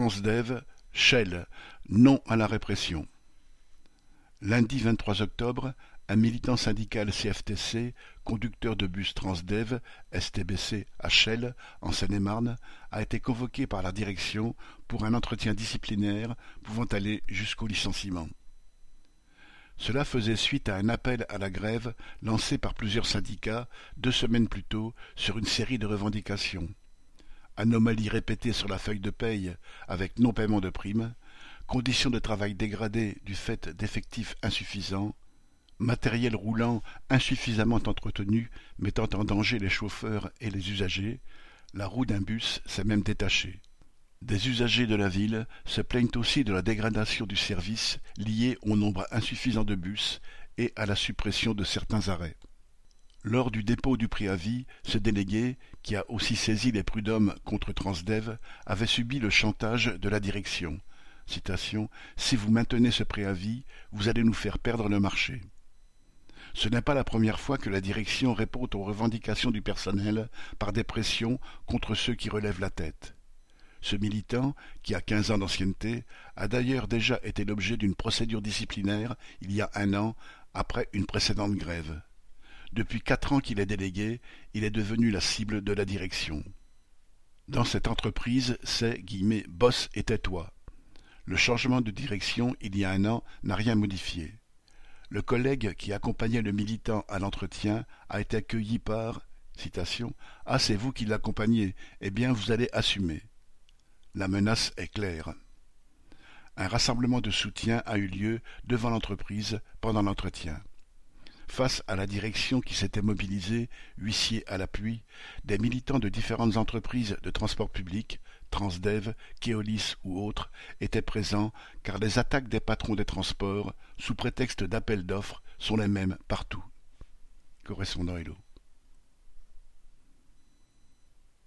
Transdev, Shell, non à la répression. Lundi vingt-trois octobre, un militant syndical CFTC, conducteur de bus Transdev, STBC à Chelles, en Seine-et-Marne, a été convoqué par la direction pour un entretien disciplinaire pouvant aller jusqu'au licenciement. Cela faisait suite à un appel à la grève lancé par plusieurs syndicats deux semaines plus tôt sur une série de revendications. Anomalies répétées sur la feuille de paye avec non-paiement de primes, conditions de travail dégradées du fait d'effectifs insuffisants, matériel roulant insuffisamment entretenu mettant en danger les chauffeurs et les usagers, la roue d'un bus s'est même détachée. Des usagers de la ville se plaignent aussi de la dégradation du service liée au nombre insuffisant de bus et à la suppression de certains arrêts. Lors du dépôt du préavis, ce délégué, qui a aussi saisi les prud'hommes contre Transdev, avait subi le chantage de la direction. Si vous maintenez ce préavis, vous allez nous faire perdre le marché. Ce n'est pas la première fois que la direction répond aux revendications du personnel par des pressions contre ceux qui relèvent la tête. Ce militant, qui a quinze ans d'ancienneté, a d'ailleurs déjà été l'objet d'une procédure disciplinaire il y a un an après une précédente grève. Depuis quatre ans qu'il est délégué, il est devenu la cible de la direction. Dans cette entreprise, c'est « boss et tais-toi ». Le changement de direction il y a un an n'a rien modifié. Le collègue qui accompagnait le militant à l'entretien a été accueilli par citation, Ah, c'est vous qui l'accompagnez, eh bien vous allez assumer. La menace est claire. Un rassemblement de soutien a eu lieu devant l'entreprise pendant l'entretien. Face à la direction qui s'était mobilisée, huissier à l'appui, des militants de différentes entreprises de transport public, Transdev, Keolis ou autres, étaient présents car les attaques des patrons des transports, sous prétexte d'appels d'offres, sont les mêmes partout. Correspondant Hello.